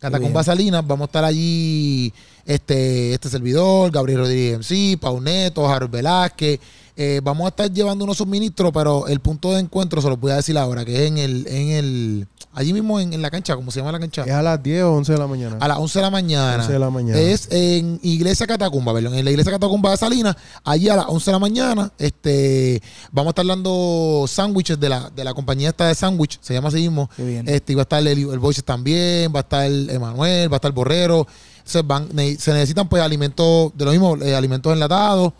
Catacumba. Salinas, vamos a estar allí, este, este servidor, Gabriel Rodríguez MC, Pauneto, Harold Velázquez. Eh, vamos a estar llevando unos suministros, pero el punto de encuentro se lo voy a decir ahora, que es en el, en el, allí mismo en, en la cancha, ¿cómo se llama la cancha? Es a las 10 o 11 de la mañana. A las 11 de la mañana. 11 de la mañana. Es en Iglesia Catacumba, perdón, en la Iglesia Catacumba de Salinas, allí a las 11 de la mañana, este, vamos a estar dando sándwiches de la, de la compañía esta de sándwich, se llama así mismo. Qué bien. Este, y va a estar el, el Voices también, va a estar Emanuel, va a estar Borrero. Se, van, se necesitan pues alimentos, de lo mismo, eh, alimentos enlatados,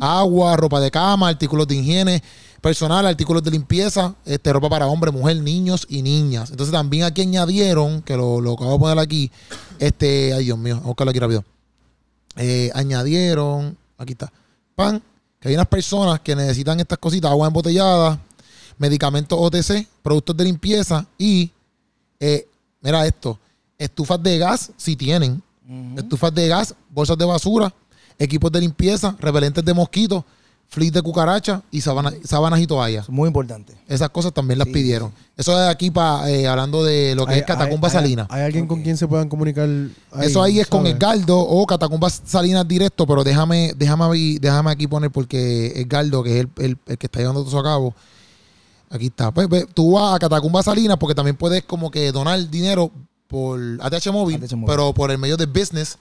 agua, ropa de cama, artículos de higiene personal, artículos de limpieza, este, ropa para hombre, mujer, niños y niñas. Entonces también aquí añadieron, que lo, lo acabo de poner aquí, este, ay Dios mío, vamos a buscarlo aquí rápido. Eh, añadieron, aquí está, pan, que hay unas personas que necesitan estas cositas, agua embotellada, medicamentos OTC, productos de limpieza y, eh, mira esto, estufas de gas si tienen, Estufas de gas, bolsas de basura, equipos de limpieza, repelentes de mosquitos, fleece de cucaracha y sábanas, sábanas y toallas. Muy importante. Esas cosas también las Sí, pidieron. Eso es aquí para hablando de lo que es Catacumba hay- Salinas. ¿Hay alguien con quien se puedan comunicar? Eso ahí es con. Edgardo o Catacumba Salinas directo, pero déjame, déjame, déjame aquí poner porque Edgardo, que es el, el- el que está llevando todo eso a cabo, aquí está. Pues tú vas a Catacumba Salinas porque también puedes como que donar dinero por ATH Móvil, ATH Móvil. pero por el medio de business,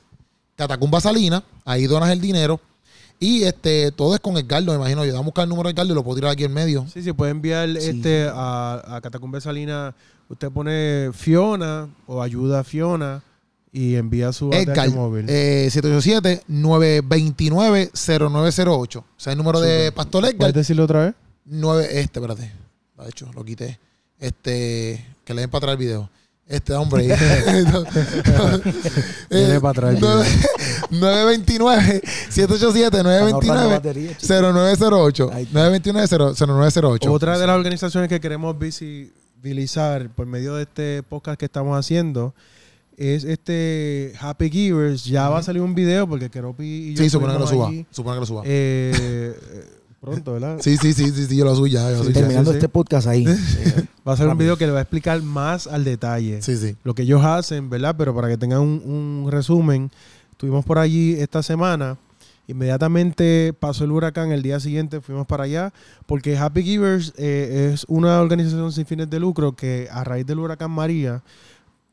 Catacumba Salinas, ahí donas el dinero. Y este, todo es con Edgardo, me imagino. Yo voy a buscar el número de Edgardo y lo puedo tirar aquí en medio. Sí, sí, puede enviar Sí. este a, a Catacumba Salina. Usted pone Fiona o ayuda a Fiona y envía su Edgar, ATH móvil. eh, 787-929-0908. O sea, el número de Pastor Edgar. ¿Puedes decirlo otra vez? 9, este, espérate. De hecho, lo quité. Este, que le den para atrás el video. Este hombre. Viene para atrás el video. 929 787 929 batería, chico. 0908 Ahí está. 929 0908 Otra de las organizaciones que queremos visibilizar por medio de este podcast que estamos haciendo es este Happy Givers. Ya va a salir un video porque Keropi y yo Sí, supone que lo suba. Supone que lo suba. eh, eh, pronto, ¿verdad? Sí, sí, sí, sí, sí, yo lo subo ya. yo lo Sí, subo ya. Terminando sí. este podcast ahí. Sí. Va a ser un video que le va a explicar más al detalle Sí, sí. lo que ellos hacen, ¿verdad? Pero para que tengan un, un resumen, estuvimos por allí esta semana. Inmediatamente pasó el huracán, el día siguiente fuimos para allá, porque Happy Givers eh, es una organización sin fines de lucro que a raíz del huracán María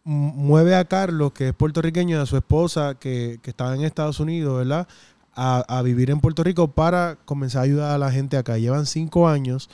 mueve a Carlos, que es puertorriqueño, y a su esposa, que, que estaba en Estados Unidos, ¿verdad? A, a vivir en Puerto Rico para comenzar a ayudar a la gente acá. Llevan cinco años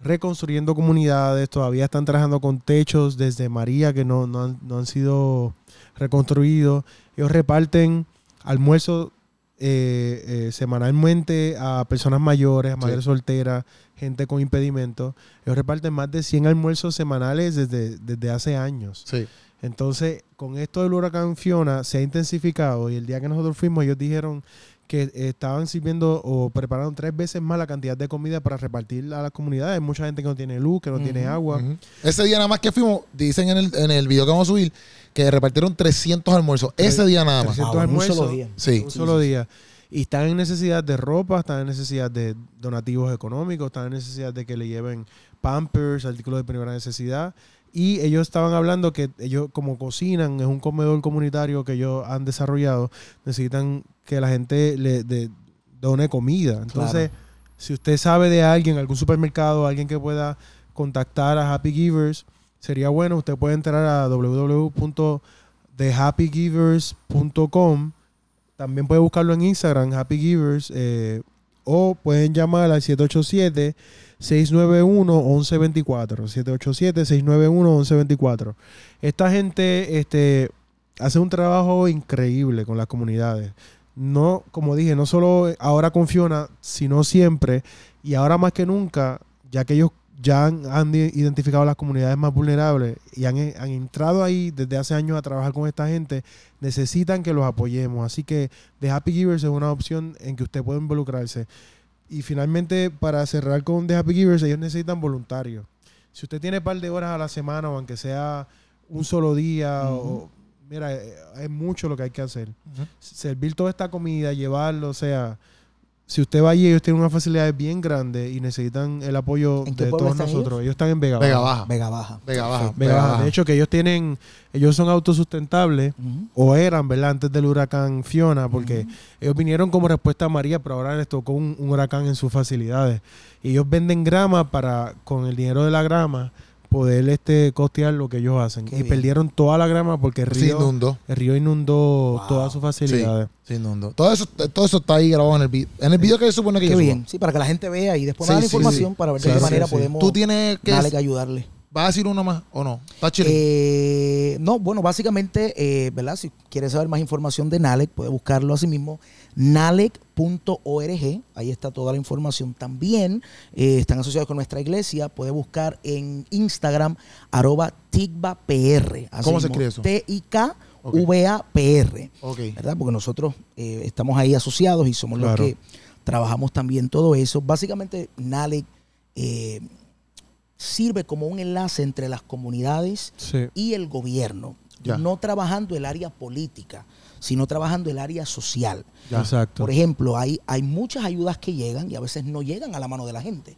reconstruyendo comunidades, todavía están trabajando con techos desde María que no, no han, no han sido reconstruidos. Ellos reparten almuerzos eh, eh, semanalmente a personas mayores, a madres solteras, gente con impedimentos. Ellos reparten más de 100 almuerzos semanales desde, desde hace años. Sí. Entonces, con esto del huracán Fiona se ha intensificado y el día que nosotros fuimos ellos dijeron que eh, estaban sirviendo o preparando tres veces más la cantidad de comida para repartir a las comunidades. Hay mucha gente que no tiene luz, que no tiene agua. Ese día nada más que fuimos, dicen en el, en el video que vamos a subir, que repartieron 300 almuerzos. Ese día nada más. 300 Ah, en un almuerzos. solo día. Sí. un solo día. Y están en necesidad de ropa, están en necesidad de donativos económicos, están en necesidad de que le lleven pampers, artículos de primera necesidad. Y ellos estaban hablando que ellos como cocinan, es un comedor comunitario que ellos han desarrollado, necesitan que la gente le de- done comida. Entonces, si usted sabe de alguien, algún supermercado, alguien que pueda contactar a Happy Givers, sería bueno. Usted puede entrar a www.thehappygivers.com. También puede buscarlo en Instagram, Happy Givers, eh, o pueden llamar al 787-691-1124. 787-691-1124. Esta gente este, hace un trabajo increíble con las comunidades. No, como dije, no solo ahora con Fiona, sino siempre. Y ahora más que nunca, ya que ellos ya han, identificado las comunidades más vulnerables y han, han entrado ahí desde hace años a trabajar con esta gente, necesitan que los apoyemos. Así que The Happy Givers es una opción en que usted puede involucrarse. Y finalmente, para cerrar con The Happy Givers, ellos necesitan voluntarios. Si usted tiene un par de horas a la semana, o aunque sea un solo día, o, mira, eh, es mucho lo que hay que hacer. Servir toda esta comida, llevarlo, o sea, si usted va allí, ellos tienen unas facilidades bien grandes y necesitan el apoyo ¿En qué de todos están nosotros. Ellos? están en Vega, Vega Baja. Baja. Vega Baja. Vega Baja. Vega Baja. De hecho, que ellos tienen, ellos son autosustentables o eran, ¿verdad? Antes del huracán Fiona, porque ellos vinieron como respuesta a María, pero ahora les tocó un, un huracán en sus facilidades. Y ellos venden grama para, con el dinero de la grama, poder este, costear lo que ellos hacen. Qué y bien. perdieron toda la grama porque el Se río, inundó. el río inundó Wow. todas sus facilidades. Se inundó. Todo eso, todo eso está ahí grabado en el video. En el video que se supone que Qué yo suba. bien. Sí, para que la gente vea y después Sí, me da la sí, información sí. para ver Sí, de qué sí, manera sí. podemos Tú tienes que. darle que ayudarle. ¿Vas a decir uno más o no? Está chido. Eh, no, bueno, básicamente, eh, ¿verdad? Si quieres saber más información de NALEC, puede buscarlo así mismo, nalec.org, ahí está toda la información. También eh, están asociados con nuestra iglesia, puede buscar en Instagram, arroba tigbapr. así ¿Cómo se escribe eso? T-I-K-V-A-P-R. ok. ¿verdad? Porque nosotros eh, estamos ahí asociados y somos Claro. los que trabajamos también todo eso. Básicamente, NALEC eh, sirve como un enlace entre las comunidades Sí. y el gobierno, Ya. no trabajando el área política, sino trabajando el área social. Exacto. Por ejemplo, hay, hay muchas ayudas que llegan y a veces no llegan a la mano de la gente.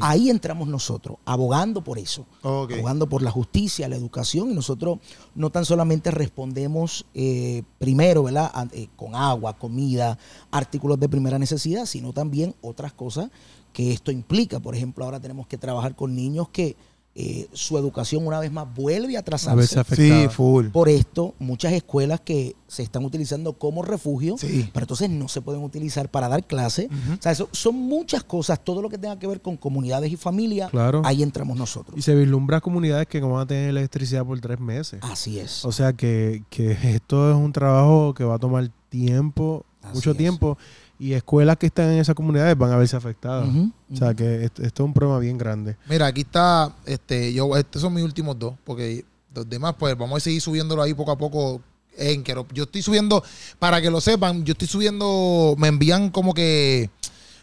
Ahí entramos nosotros, abogando por eso abogando por la justicia, la educación, y nosotros no tan solamente respondemos eh, primero, ¿verdad? Eh, con agua, comida, artículos de primera necesidad, sino también otras cosas que esto implica. Por ejemplo, ahora tenemos que trabajar con niños que eh, su educación una vez más vuelve a A atrasarse. veces afectada. Sí, full. Por esto, muchas escuelas que se están utilizando como refugio, Sí. pero entonces no se pueden utilizar para dar clases. O sea, eso son muchas cosas, todo lo que tenga que ver con comunidades y familias, Claro. ahí entramos nosotros. Y se vislumbra comunidades que van a tener electricidad por tres meses. Así es. O sea que, que esto es un trabajo que va a tomar tiempo, Así mucho es. tiempo, y escuelas que están en esas comunidades van a verse afectadas. O sea que esto, esto es un problema bien grande. Mira, aquí está, este, yo, estos son mis últimos dos, porque los demás, pues vamos a seguir subiéndolo ahí poco a poco en Yo estoy subiendo, para que lo sepan, yo estoy subiendo, me envían como que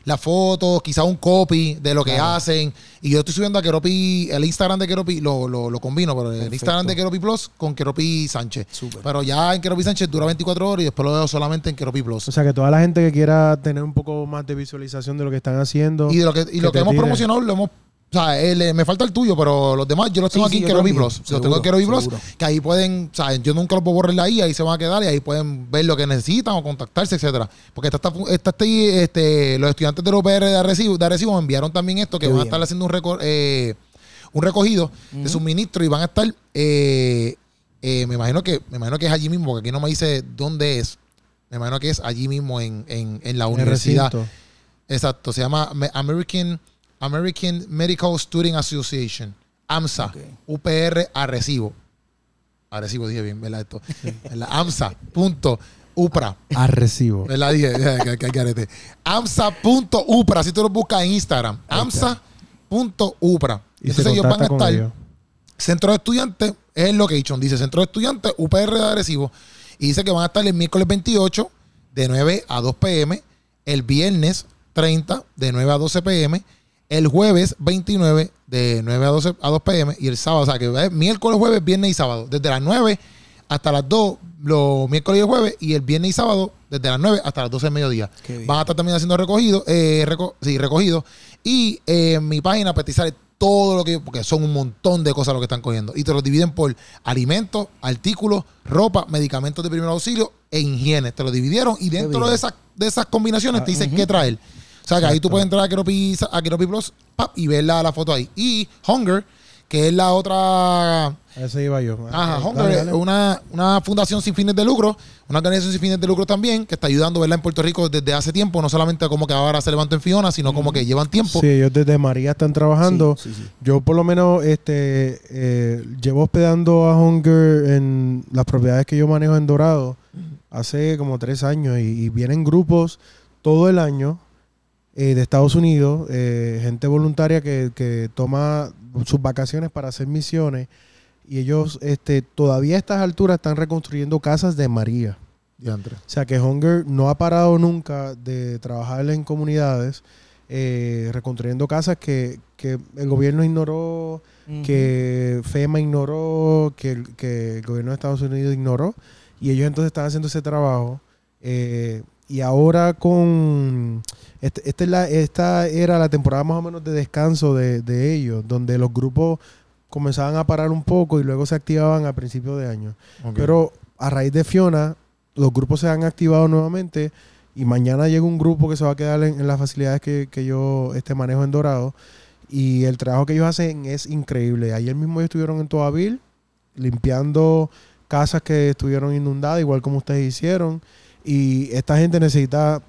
las fotos, quizá un copy de lo que Claro. hacen, y yo estoy subiendo a Keropi, el Instagram de Keropi, lo, lo, lo combino, pero el Perfecto. Instagram de Keropi Plus con Keropi Sánchez. Pero ya en Keropi Sánchez dura 24 horas y después lo veo solamente en Keropi Plus. O sea que toda la gente que quiera tener un poco más de visualización de lo que están haciendo. Y de lo que, y lo que hemos tire. promocionado lo hemos. O sea, el, eh, me falta el tuyo, pero los demás yo los Sí, tengo sí, aquí en yo Keropi también. Plus. Los tengo en Keropi Plus, que ahí pueden, o sea, yo nunca los puedo borrar ahí, ahí se van a quedar y ahí pueden ver lo que necesitan o contactarse, etcétera. Porque esta, esta- este, este, los estudiantes de la UPR de Arecibo, de Arecibo me enviaron también esto, que Qué van a estar haciendo un, reco- eh, un recogido de suministro y van a estar, eh, eh, me imagino que me imagino que es allí mismo, porque aquí no me dice dónde es. Me imagino que es allí mismo en, en, en la en universidad. Exacto, se llama Me- American, American Medical Student Association, AMSA, Ok. UPR Arecibo. Arecibo dije bien, ¿verdad? Esto. ¿Verdad? AMSA.upra. A recibo. ¿Verdad? Dije. AMSA.upra, así tú lo buscas en Instagram. AMSA.upra. Y Entonces ellos van a estar ellos. Centro de Estudiantes es el location. Dice Centro de Estudiantes, UPR de Arecibo. Y dice que van a estar el miércoles 28 de 9 a 2 pm, el viernes 30 de 9 a 12 pm, el jueves 29 de 9 a 12 a 2 pm y el sábado, o sea que es miércoles, jueves, viernes y sábado, desde las 9 hasta las 2 los miércoles y el jueves y el viernes y sábado desde las 9 hasta las 12 del mediodía. Van a estar también haciendo recogido, eh, reco- sí, recogido. Y eh, en mi página pues sale todo lo que, porque son un montón de cosas lo que están cogiendo. Y te los dividen por alimentos, artículos, ropa, medicamentos de primer auxilio e higiene. Te lo dividieron y dentro de esas, de esas combinaciones te dicen qué traer. O sea que ahí tú puedes entrar a Keropi, a Keropi Plus pap, y ver la, la foto ahí. Y Hunger, que es la otra ese iba yo. Ajá, Dale, Hunger dale. es una, una fundación sin fines de lucro, una organización sin fines de lucro también, que está ayudando ¿verdad? en Puerto Rico desde hace tiempo, no solamente como que ahora se levantó en Fiona, sino como que llevan tiempo. Sí, ellos desde María están trabajando. Sí, sí, sí. Yo por lo menos este eh, llevo hospedando a Hunger en las propiedades que yo manejo en Dorado hace como tres años y, y vienen grupos todo el año eh, de Estados Unidos, eh, gente voluntaria que, que toma sus vacaciones para hacer misiones y ellos este, todavía a estas alturas están reconstruyendo casas de María. Diantre. O sea que Hunger no ha parado nunca de trabajar en comunidades, eh, reconstruyendo casas que, que el gobierno ignoró, que FEMA ignoró, que el, que el gobierno de Estados Unidos ignoró, y ellos entonces están haciendo ese trabajo. eh, y ahora con... Este, este es la- esta era la temporada más o menos de descanso de, de ellos, donde los grupos comenzaban a parar un poco y luego se activaban a principios de año. Pero a raíz de Fiona, los grupos se han activado nuevamente y mañana llega un grupo que se va a quedar en, en las facilidades que, que yo este, manejo en Dorado. Y el trabajo que ellos hacen es increíble. Ayer mismo ellos estuvieron en Toaville limpiando casas que estuvieron inundadas, igual como ustedes hicieron. Y esta gente necesita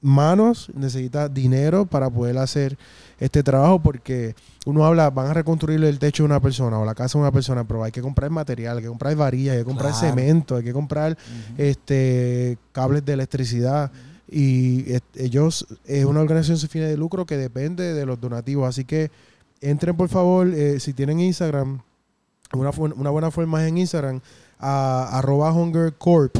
manos, necesita dinero para poder hacer este trabajo porque uno habla, van a reconstruir el techo de una persona o la casa de una persona, pero hay que comprar material, hay que comprar varillas, hay que comprar Claro. cemento, hay que comprar este cables de electricidad. Y ellos es una organización sin fines de lucro que depende de los donativos, así que entren por favor, eh, si tienen Instagram, una, una buena forma es en Instagram, a arroba hunger corp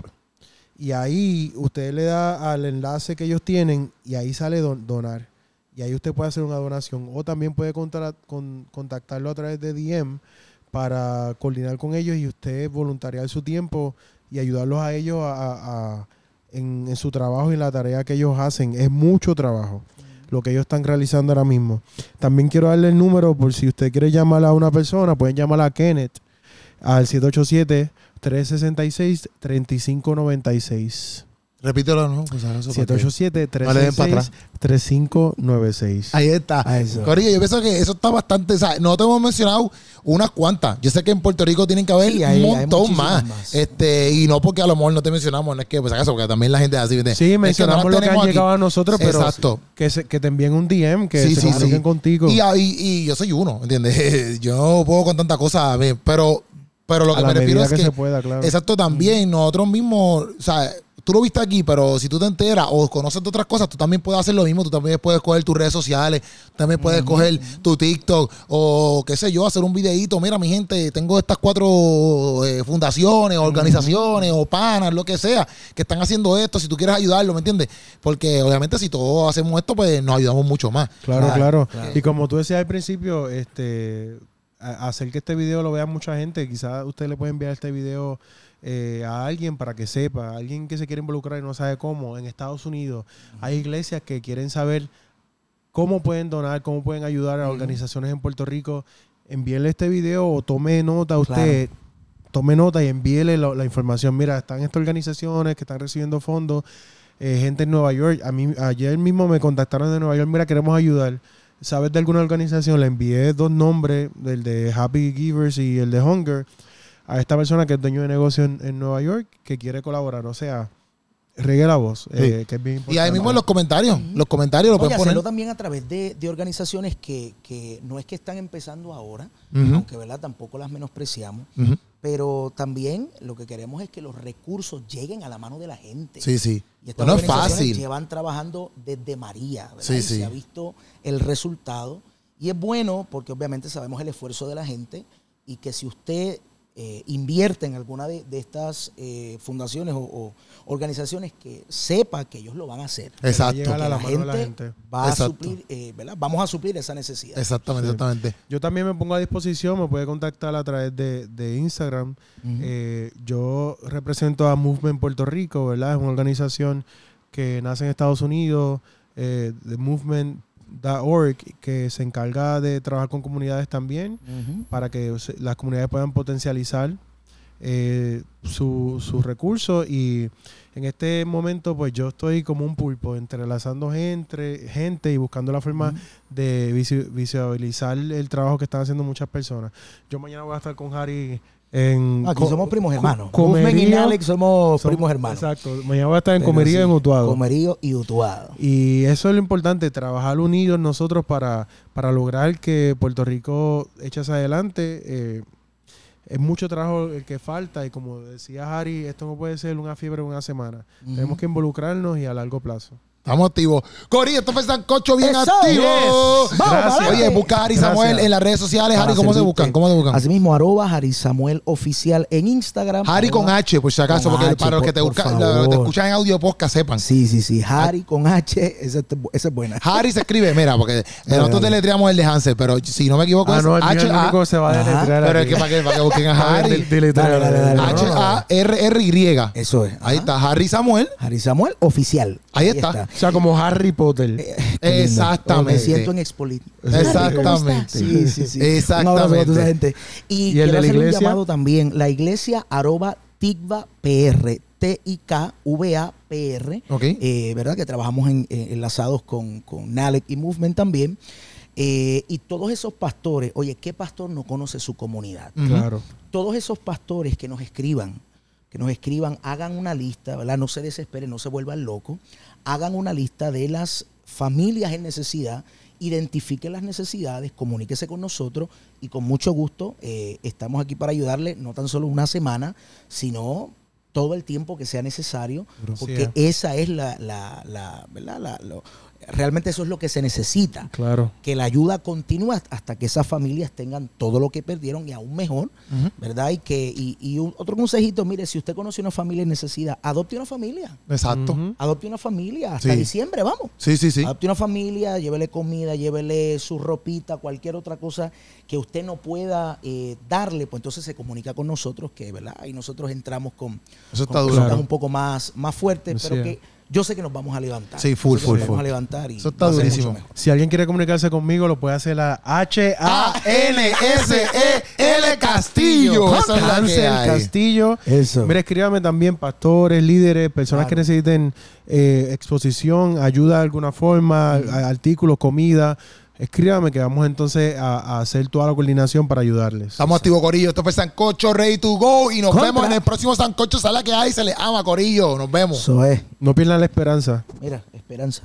y ahí usted le da al enlace que ellos tienen y ahí sale don- donar. Y ahí usted puede hacer una donación. O también puede contra- con- contactarlo a través de DM para coordinar con ellos y usted voluntariar su tiempo y ayudarlos a ellos a- en, en su trabajo y en la tarea que ellos hacen. Es mucho trabajo lo que ellos están realizando ahora mismo. También quiero darle el número por si usted quiere llamar a una persona, pueden llamar a Kenneth al 787-366-3596. Repítelo, ¿no? Pues ahora eso para que- No le den para atrás. 787-366-3596. Ahí está. Corillo, yo pienso que eso está bastante. O sea, no te hemos mencionado unas cuantas. Yo sé que en Puerto Rico tienen que haber Sí, hay- un montón más. más. Este, y no porque a lo mejor no te mencionamos, no es que, pues acaso, porque también la gente es así. que Sí, no mencionamos las lo que han aquí. llegado a nosotros, pero Exacto. que, se- que te envíen un DM, que Sí, se sí, contigo. Y, y, y yo soy uno, ¿entiendes? Yo no puedo con tanta cosa, pero, pero lo a que me refiero es que, que, se pueda, claro. exacto, también nosotros mismos, o sea, tú lo viste aquí, pero si tú te enteras o conoces de otras cosas, tú también puedes hacer lo mismo, tú también puedes coger tus redes sociales, también puedes coger tu TikTok o qué sé yo, hacer un videíto, mira mi gente, tengo estas cuatro eh, fundaciones, organizaciones o panas, lo que sea, que están haciendo esto, si tú quieres ayudarlo, ¿me entiendes? Porque obviamente si todos hacemos esto, pues nos ayudamos mucho más. Claro, Claro, claro. Y como tú decías al principio, este, hacer que este video lo vea mucha gente. Quizás usted le puede enviar este video eh, a alguien para que sepa, alguien que se quiere involucrar y no sabe cómo. En Estados Unidos hay iglesias que quieren saber cómo pueden donar, cómo pueden ayudar a organizaciones en Puerto Rico. Envíele este video o tome nota usted. Tome nota y envíele la, la información. Mira, están estas organizaciones que están recibiendo fondos, eh, gente en Nueva York. A mí ayer mismo me contactaron de Nueva York. Mira, queremos ayudar. ¿Sabes de alguna organización? Le envié dos nombres, el de Happy Givers y el de Hunger, a esta persona que es dueño de negocio en, en Nueva York que quiere colaborar. O sea, regue la voz, eh, que es bien importante. Y ahí mismo en los comentarios, los comentarios lo pueden poner. hacerlo también a través de, de organizaciones que, que no es que están empezando ahora, Ujú. aunque ¿verdad? tampoco las menospreciamos. Pero también lo que queremos es que los recursos lleguen a la mano de la gente. Sí, sí. Y estas No es fácil. llevan trabajando desde María, ¿verdad? Sí, Y sí. se ha visto el resultado. Y es bueno porque obviamente sabemos el esfuerzo de la gente y que si usted eh, invierte en alguna de, de estas eh, fundaciones o, o organizaciones que sepa que ellos lo van a hacer. Exacto. Que la la, mano de la gente, va a suplir, eh, ¿verdad? Vamos a suplir esa necesidad. Exactamente, Sí. exactamente. Yo también me pongo a disposición, me puede contactar a través de, de Instagram. Eh, yo represento a Movement Puerto Rico, ¿verdad? Es una organización que nace en Estados Unidos, eh, de movement.org, que se encarga de trabajar con comunidades también para que las comunidades puedan potencializar eh, su- sus recursos. Y en este momento pues yo estoy como un pulpo entrelazando gente, gente y buscando la forma de visibilizar el trabajo que están haciendo muchas personas. Yo mañana voy a estar con Harry en... Aquí co- somos primos hermanos. comerío. Movement y Alex somos, Somos- primos hermanos. Exacto. Mañana voy a estar en Pero Comerío sí, en Utuado. Comerío y Utuado. Y eso es lo importante, trabajar unidos nosotros para, para lograr que Puerto Rico eche hacia adelante. Eh, es mucho trabajo el que falta y como decía Harry, esto no puede ser una fiebre en una semana. Tenemos que involucrarnos y a largo plazo. Estamos activos. Corillo, esto fue Sancocho bien Eso. activo. Yes. Vamos, Gracias. Oye, busca a Ari Gracias. Samuel en las redes sociales. Para Harry, ¿cómo se buscan? ¿Cómo se buscan? Asimismo, arroba Harry Samuel Oficial en Instagram. Harry con arroba- H, por si acaso, con porque H, para los que te, los que te escuchan en audio podcast sepan. Sí, sí, sí. Harry con H. Esa, es buena. Harry se escribe, mira, porque nosotros deletreamos el de Hansel, pero si no me equivoco Ah, es no, el único que se va a deletrear Pero es que para que, para que busquen a Harry. Harry. Deletrear. Dale, dale, dale. H-A-R-R-Y. Eso es. Ahí está, Harry Samuel. Harry Samuel Oficial. Ahí está. O sea, como Harry Potter. Eh. Exactamente. Me siento en Expolit. Exactamente. Sí, sí, sí. Exactamente. Gente. Y, ¿Y el quiero de la hacer iglesia? un llamado también. La iglesia arroba tigva PR. T-I-K-V-A-P-R. Ok. eh, ¿Verdad? Que trabajamos en, eh, enlazados con, con NALEC y Movement también. Eh, y todos esos pastores, oye, ¿qué pastor no conoce su comunidad? Claro. todos esos pastores que nos escriban, que nos escriban, hagan una lista, ¿verdad? No se desesperen, no se vuelvan locos. Hagan una lista de las familias en necesidad, identifiquen las necesidades, comuníquese con nosotros y con mucho gusto eh, estamos aquí para ayudarle, no tan solo una semana, sino todo el tiempo que sea necesario, porque esa es la, la, la- ¿verdad? La- lo- realmente eso es lo que se necesita Claro. que la ayuda continúe hasta que esas familias tengan todo lo que perdieron y aún mejor. ¿verdad? Y que y, y un- otro consejito, mire, si usted conoce una familia en necesidad, adopte una familia. Exacto. Adopte una familia hasta Sí. diciembre, vamos. Sí, sí, sí. Adopte una familia, llévele comida, llévele su ropita, cualquier otra cosa que usted no pueda eh, darle, pues entonces se comunica con nosotros, que verdad, y nosotros entramos con, Eso con está Claro. un poco más, más fuertes, pero que yo sé que nos vamos a levantar. Sí, full, que full, nos vamos full. a levantar y Eso está durísimo. mejor. Si alguien quiere comunicarse conmigo, lo puede hacer a A-N-S-E-L Castillo. Hansel. Castillo. Eso. Mira, escríbame también pastores, líderes, personas Claro. que necesiten eh, exposición, ayuda de alguna forma, a- artículos, comida. Escríbame que vamos entonces a, a hacer toda la coordinación para ayudarles. Estamos activos, Corillo. Esto fue Sancocho Ready to Go. Y nos Contra. vemos en el próximo Sancocho Sala que hay. Se les ama, Corillo. Nos vemos. Eso es. No pierdan la esperanza. Mira, esperanza.